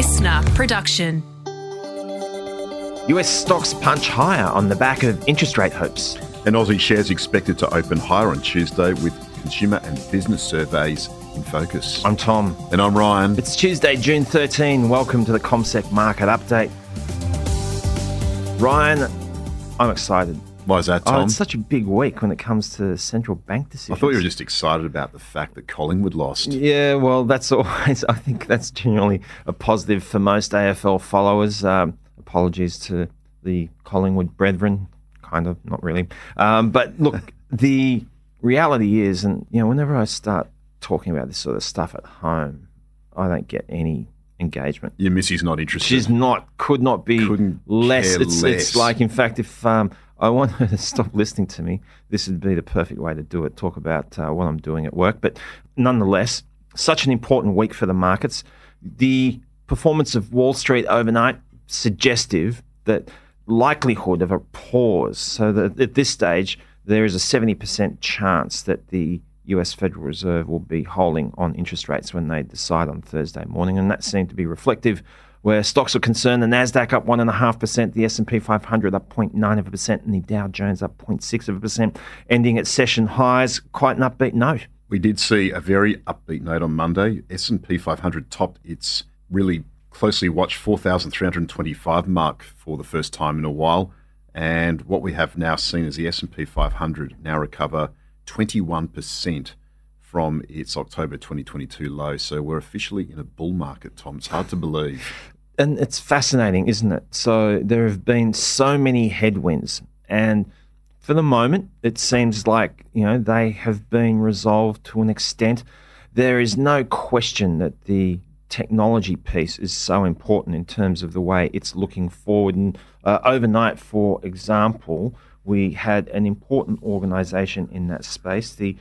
listener production. US stocks punch higher on the back of interest rate hopes. And Aussie shares expected to open higher on Tuesday with consumer and business surveys in focus. I'm Tom. And I'm Ryan. It's Tuesday, June 13. Welcome to the CommSec Market Update. Ryan, I'm excited. Why is that, Oh, Tom? it's such a big week when it comes to central bank decisions. I thought you were just excited about the fact that Collingwood lost. Yeah, well, that's always, I think that's generally a positive for most AFL followers. Um, apologies to the Collingwood brethren, kind of, not really. Um, but look, the reality is, and, you know, whenever I start talking about this sort of stuff at home, I don't get any engagement. Your missy's not interested. She's not, could not be Couldn't less. It's, less. it's like, in fact, if um, I want her to stop listening to me, this would be the perfect way to do it. Talk about uh, what I'm doing at work. But nonetheless, such an important week for the markets. The performance of Wall Street overnight suggestive that likelihood of a pause. So that at this stage, there is a 70% chance that the US Federal Reserve will be holding on interest rates when they decide on Thursday morning, and that seemed to be reflective. Where stocks are concerned, the Nasdaq up one and a half percent, the S and P 500 up 0.9 of a percent, and the Dow Jones up 0.6 of a percent, ending at session highs. Quite an upbeat note. We did see a very upbeat note on Monday. S&P 500 topped its really closely watched 4,325 mark for the first time in a while. And what we have now seen is the S&P 500 now recover 21% from its October 2022 low. So we're officially in a bull market, Tom. It's hard to believe. and it's fascinating, isn't it? So there have been so many headwinds, and for the moment, it seems like you know they have been resolved to an extent. There is no question that the technology piece is so important in terms of the way it's looking forward. And uh, overnight, for example, we had an important organisation in that space, the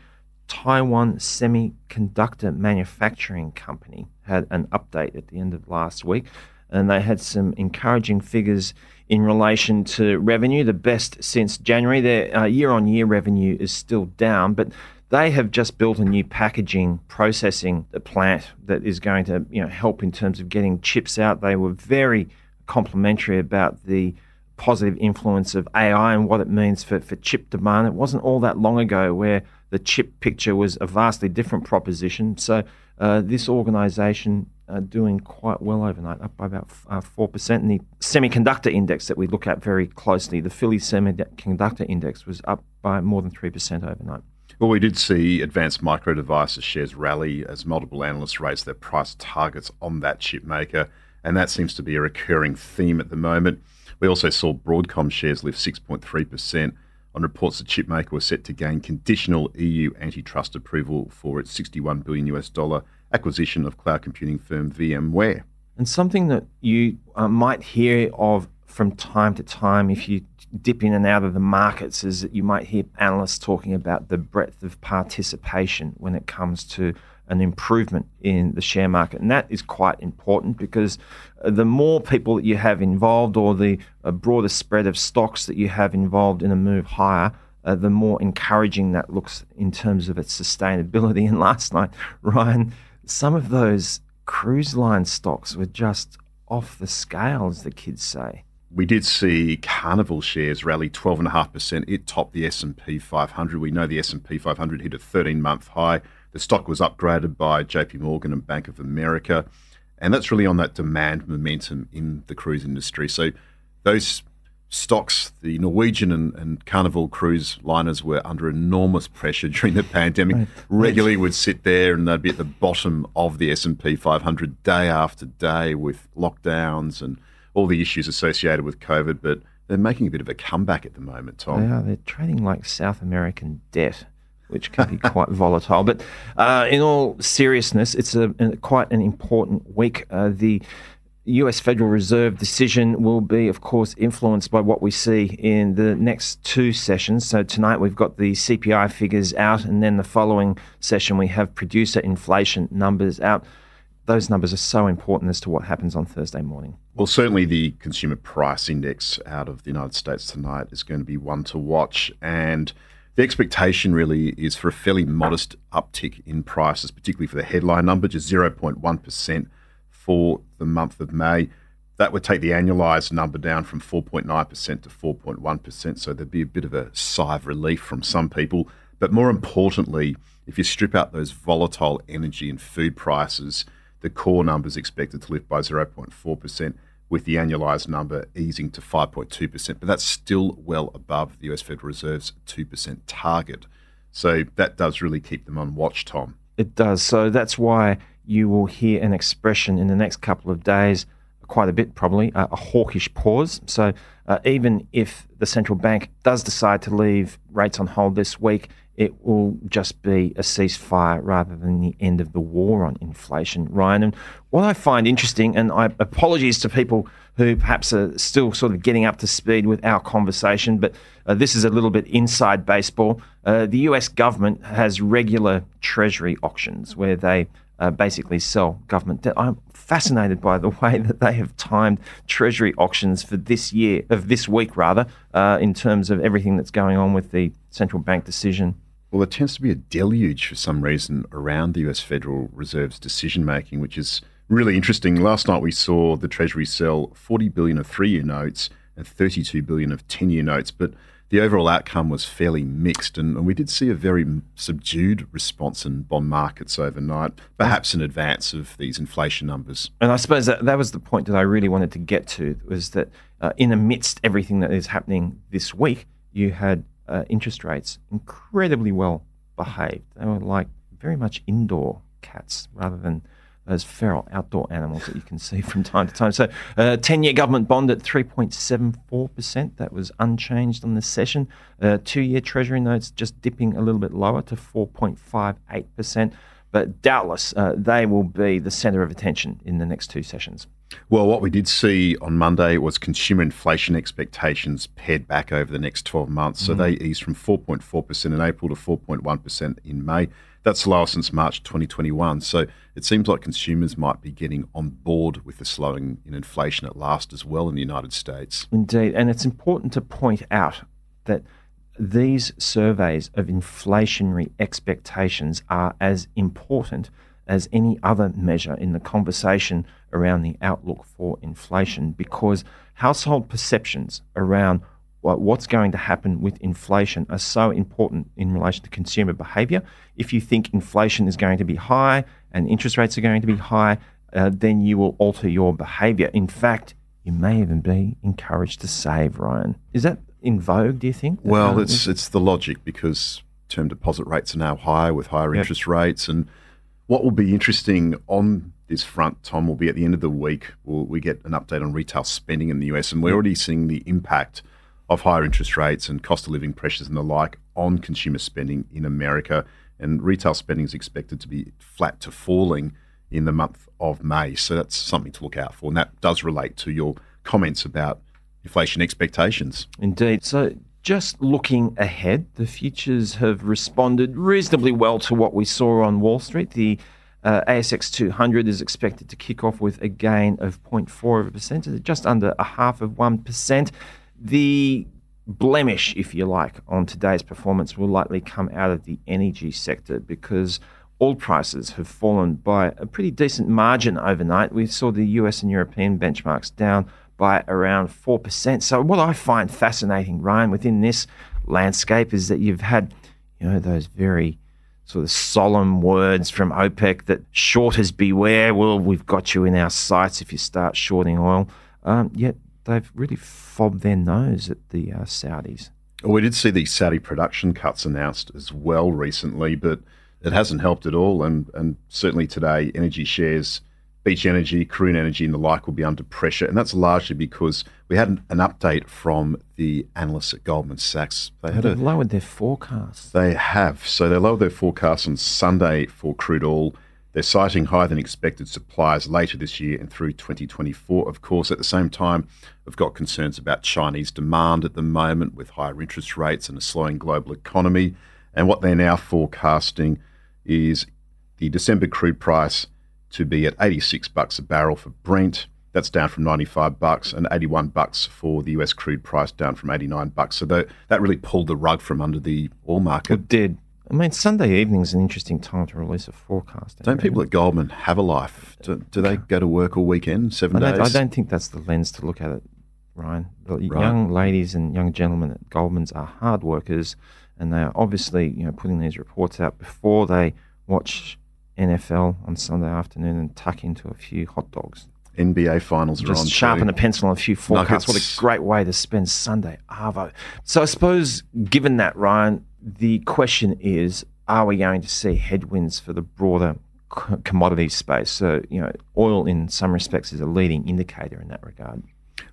Taiwan Semiconductor Manufacturing Company had an update at the end of last week, and they had some encouraging figures in relation to revenue, the best since January. Their year on year revenue is still down, but they have just built a new packaging processing plant that is going to you know help in terms of getting chips out. They were very complimentary about the positive influence of AI and what it means for, for chip demand. It wasn't all that long ago where the chip picture was a vastly different proposition. So uh, this organisation uh, doing quite well overnight, up by about uh, four percent. And the semiconductor index that we look at very closely, the Philly Semiconductor Index, was up by more than three percent overnight. Well, we did see Advanced Micro Devices shares rally as multiple analysts raised their price targets on that chip maker, and that seems to be a recurring theme at the moment. We also saw Broadcom shares lift 6.3% on reports the chipmaker was set to gain conditional EU antitrust approval for its 61 billion US dollar acquisition of cloud computing firm VMware. And something that you uh, might hear of from time to time if you dip in and out of the markets is that you might hear analysts talking about the breadth of participation when it comes to an improvement in the share market. And that is quite important because uh, the more people that you have involved or the uh, broader spread of stocks that you have involved in a move higher, uh, the more encouraging that looks in terms of its sustainability. And last night, Ryan, some of those cruise line stocks were just off the scale, as the kids say. We did see Carnival shares rally 12.5%. It topped the S&P 500. We know the S&P 500 hit a 13-month high. The stock was upgraded by JP Morgan and Bank of America. And that's really on that demand momentum in the cruise industry. So those stocks, the Norwegian and, and Carnival cruise liners were under enormous pressure during the pandemic. Regularly would sit there and they'd be at the bottom of the S&P 500 day after day with lockdowns and all the issues associated with COVID. But they're making a bit of a comeback at the moment, Tom. They are. They're trading like South American debt, which can be quite volatile. But uh, in all seriousness, it's a, a- quite an important week. Uh, the US Federal Reserve decision will be, of course, influenced by what we see in the next two sessions. So tonight we've got the CPI figures out, and then the following session we have producer inflation numbers out. Those numbers are so important as to what happens on Thursday morning. Well, certainly the consumer price index out of the United States tonight is going to be one to watch. And the expectation really is for a fairly modest uptick in prices, particularly for the headline number, just 0.1% for the month of May. That would take the annualized number down from 4.9% to 4.1%. So there'd be a bit of a sigh of relief from some people. But more importantly, if you strip out those volatile energy and food prices, the core number is expected to lift by 0.4%, with the annualized number easing to 5.2%. But that's still well above the US Federal Reserve's 2% target. So that does really keep them on watch, Tom. It does. So that's why you will hear an expression in the next couple of days quite a bit, probably, a hawkish pause. So uh, even if the central bank does decide to leave rates on hold this week, it will just be a ceasefire rather than the end of the war on inflation, Ryan. And what I find interesting, and I apologies to people who perhaps are still sort of getting up to speed with our conversation, but uh, this is a little bit inside baseball. Uh, the US government has regular treasury auctions where they uh, basically sell government debt. I'm fascinated by the way that they have timed Treasury auctions for this year, of this week rather, uh, in terms of everything that's going on with the central bank decision. Well, there tends to be a deluge for some reason around the US Federal Reserve's decision making, which is really interesting. Last night we saw the Treasury sell 40 billion of three-year notes and 32 billion of 10-year notes, but the overall outcome was fairly mixed, and, and, we did see a very subdued response in bond markets overnight, perhaps in advance of these inflation numbers. And I suppose that, that was the point that I really wanted to get to was that uh, in amidst everything that is happening this week, you had uh, interest rates incredibly well behaved. They were like very much indoor cats rather than those feral outdoor animals that you can see from time to time. So, uh, 10 year government bond at 3.74%. That was unchanged on this session. Uh, two year Treasury notes just dipping a little bit lower to 4.58%. But doubtless, uh, they will be the centre of attention in the next two sessions. Well, what we did see on Monday was consumer inflation expectations pared back over the next 12 months. So mm. they eased from 4.4% in April to 4.1% in May. That's lower since March 2021. So it seems like consumers might be getting on board with the slowing in inflation at last as well in the United States. Indeed. And it's important to point out that these surveys of inflationary expectations are as important as any other measure in the conversation around the outlook for inflation because household perceptions around what's going to happen with inflation are so important in relation to consumer behavior. If you think inflation is going to be high and interest rates are going to be high, uh, then you will alter your behavior. In fact, you may even be encouraged to save, Ryan. Is that in vogue, do you think? Well, it's, it's the logic because term deposit rates are now higher with higher yep. interest rates. And what will be interesting on this front, Tom, will be at the end of the week, we'll, we get an update on retail spending in the US. And we're already seeing the impact of higher interest rates and cost of living pressures and the like on consumer spending in America. And retail spending is expected to be flat to falling in the month of May. So that's something to look out for. And that does relate to your comments about inflation expectations. Indeed. So just looking ahead, the futures have responded reasonably well to what we saw on Wall Street. The uh, ASX 200 is expected to kick off with a gain of 0.4%, just under a half of 1%. The blemish, if you like, on today's performance will likely come out of the energy sector because oil prices have fallen by a pretty decent margin overnight. We saw the US and European benchmarks down by around 4%. So, what I find fascinating, Ryan, within this landscape is that you've had, you know, those very sort of solemn words from OPEC that shorters beware. Well, we've got you in our sights if you start shorting oil. Um, yet they've really fobbed their nose at the uh, Saudis. Well, we did see the Saudi production cuts announced as well recently, but it hasn't helped at all. And, and certainly today, energy shares, Beach Energy, Karoon Energy, and the like will be under pressure. And that's largely because we had an, an update from the analysts at Goldman Sachs. They had a, lowered their forecast. They have. So they lowered their forecast on Sunday for crude oil they're citing higher than expected supplies later this year and through 2024. Of course, at the same time, we've got concerns about Chinese demand at the moment with higher interest rates and a slowing global economy. And what they're now forecasting is the December crude price to be at 86 bucks a barrel for Brent. That's down from 95 bucks and 81 bucks for the US crude price, down from 89 bucks. So that, that really pulled the rug from under the oil market. It did. I mean, Sunday evening is an interesting time to release a forecast. Don't eh? people at Goldman have a life, Do, do they go to work all weekend, seven I days? I don't think that's the lens to look at it, Ryan. The Right. young ladies and young gentlemen at Goldman's are hard workers, and they are obviously you know putting these reports out before they watch NFL on Sunday afternoon and tuck into a few hot dogs. NBA finals are on. Just sharpen too. a pencil on a few forecasts. What a great way to spend Sunday Arvo. So I suppose, given that, Ryan, the question is: Are we going to see headwinds for the broader commodity space? So you know, oil in some respects is a leading indicator in that regard.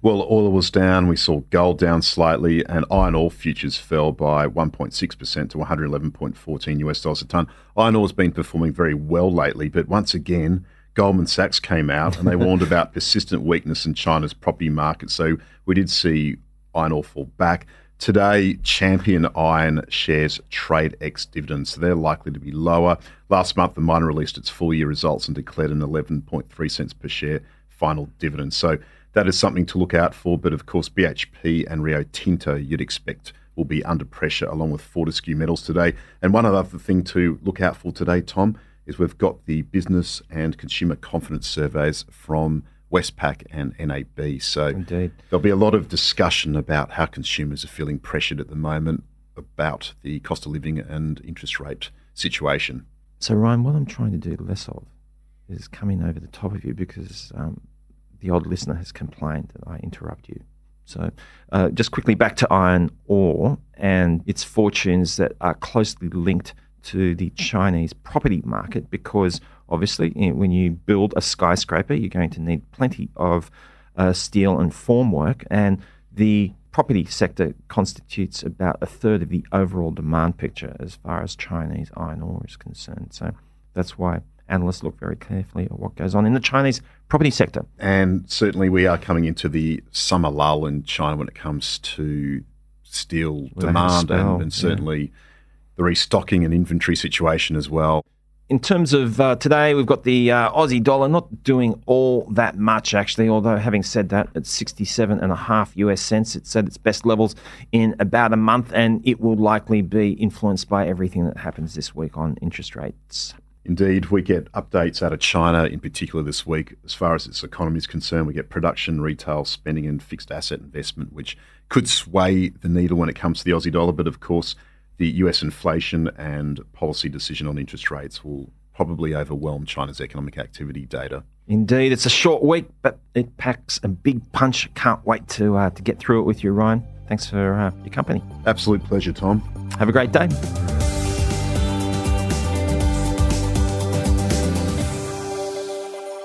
Well, oil was down. We saw gold down slightly, and iron ore futures fell by 1.6% to 111.14 US dollars a ton. Iron ore has been performing very well lately, but once again, Goldman Sachs came out and they warned about persistent weakness in China's property market. So we did see iron ore fall back. Today, Champion Iron shares trade ex dividends, so they're likely to be lower. Last month, the miner released its full year results and declared an 11.3 cents per share final dividend. So that is something to look out for. But of course, BHP and Rio Tinto, you'd expect, will be under pressure along with Fortescue Metals today. And one other thing to look out for today, Tom, is we've got the business and consumer confidence surveys from Westpac and NAB. So Indeed. there'll be a lot of discussion about how consumers are feeling pressured at the moment about the cost of living and interest rate situation. So, Ryan, what I'm trying to do less of is coming over the top of you because um, the odd listener has complained that I interrupt you. So, uh, just quickly back to iron ore and its fortunes that are closely linked to the Chinese property market because obviously, you know, when you build a skyscraper, you're going to need plenty of uh, steel and formwork, and the property sector constitutes about a third of the overall demand picture as far as Chinese iron ore is concerned. So that's why analysts look very carefully at what goes on in the Chinese property sector. And certainly, we are coming into the summer lull in China when it comes to steel Well, they had a demand spell, and, and yeah. certainly the restocking and inventory situation as well. In terms of uh, today, we've got the uh, Aussie dollar not doing all that much, actually. Although, having said that, it's 67 and a half US cents. It's at its best levels in about a month, and it will likely be influenced by everything that happens this week on interest rates. Indeed, we get updates out of China in particular this week. As far as its economy is concerned, we get production, retail, spending, and fixed asset investment, which could sway the needle when it comes to the Aussie dollar. But of course, the US inflation and policy decision on interest rates will probably overwhelm China's economic activity data. Indeed, it's a short week, but it packs a big punch. Can't wait to uh, to get through it with you, Ryan. Thanks for uh, your company. Absolute pleasure, Tom. Have a great day.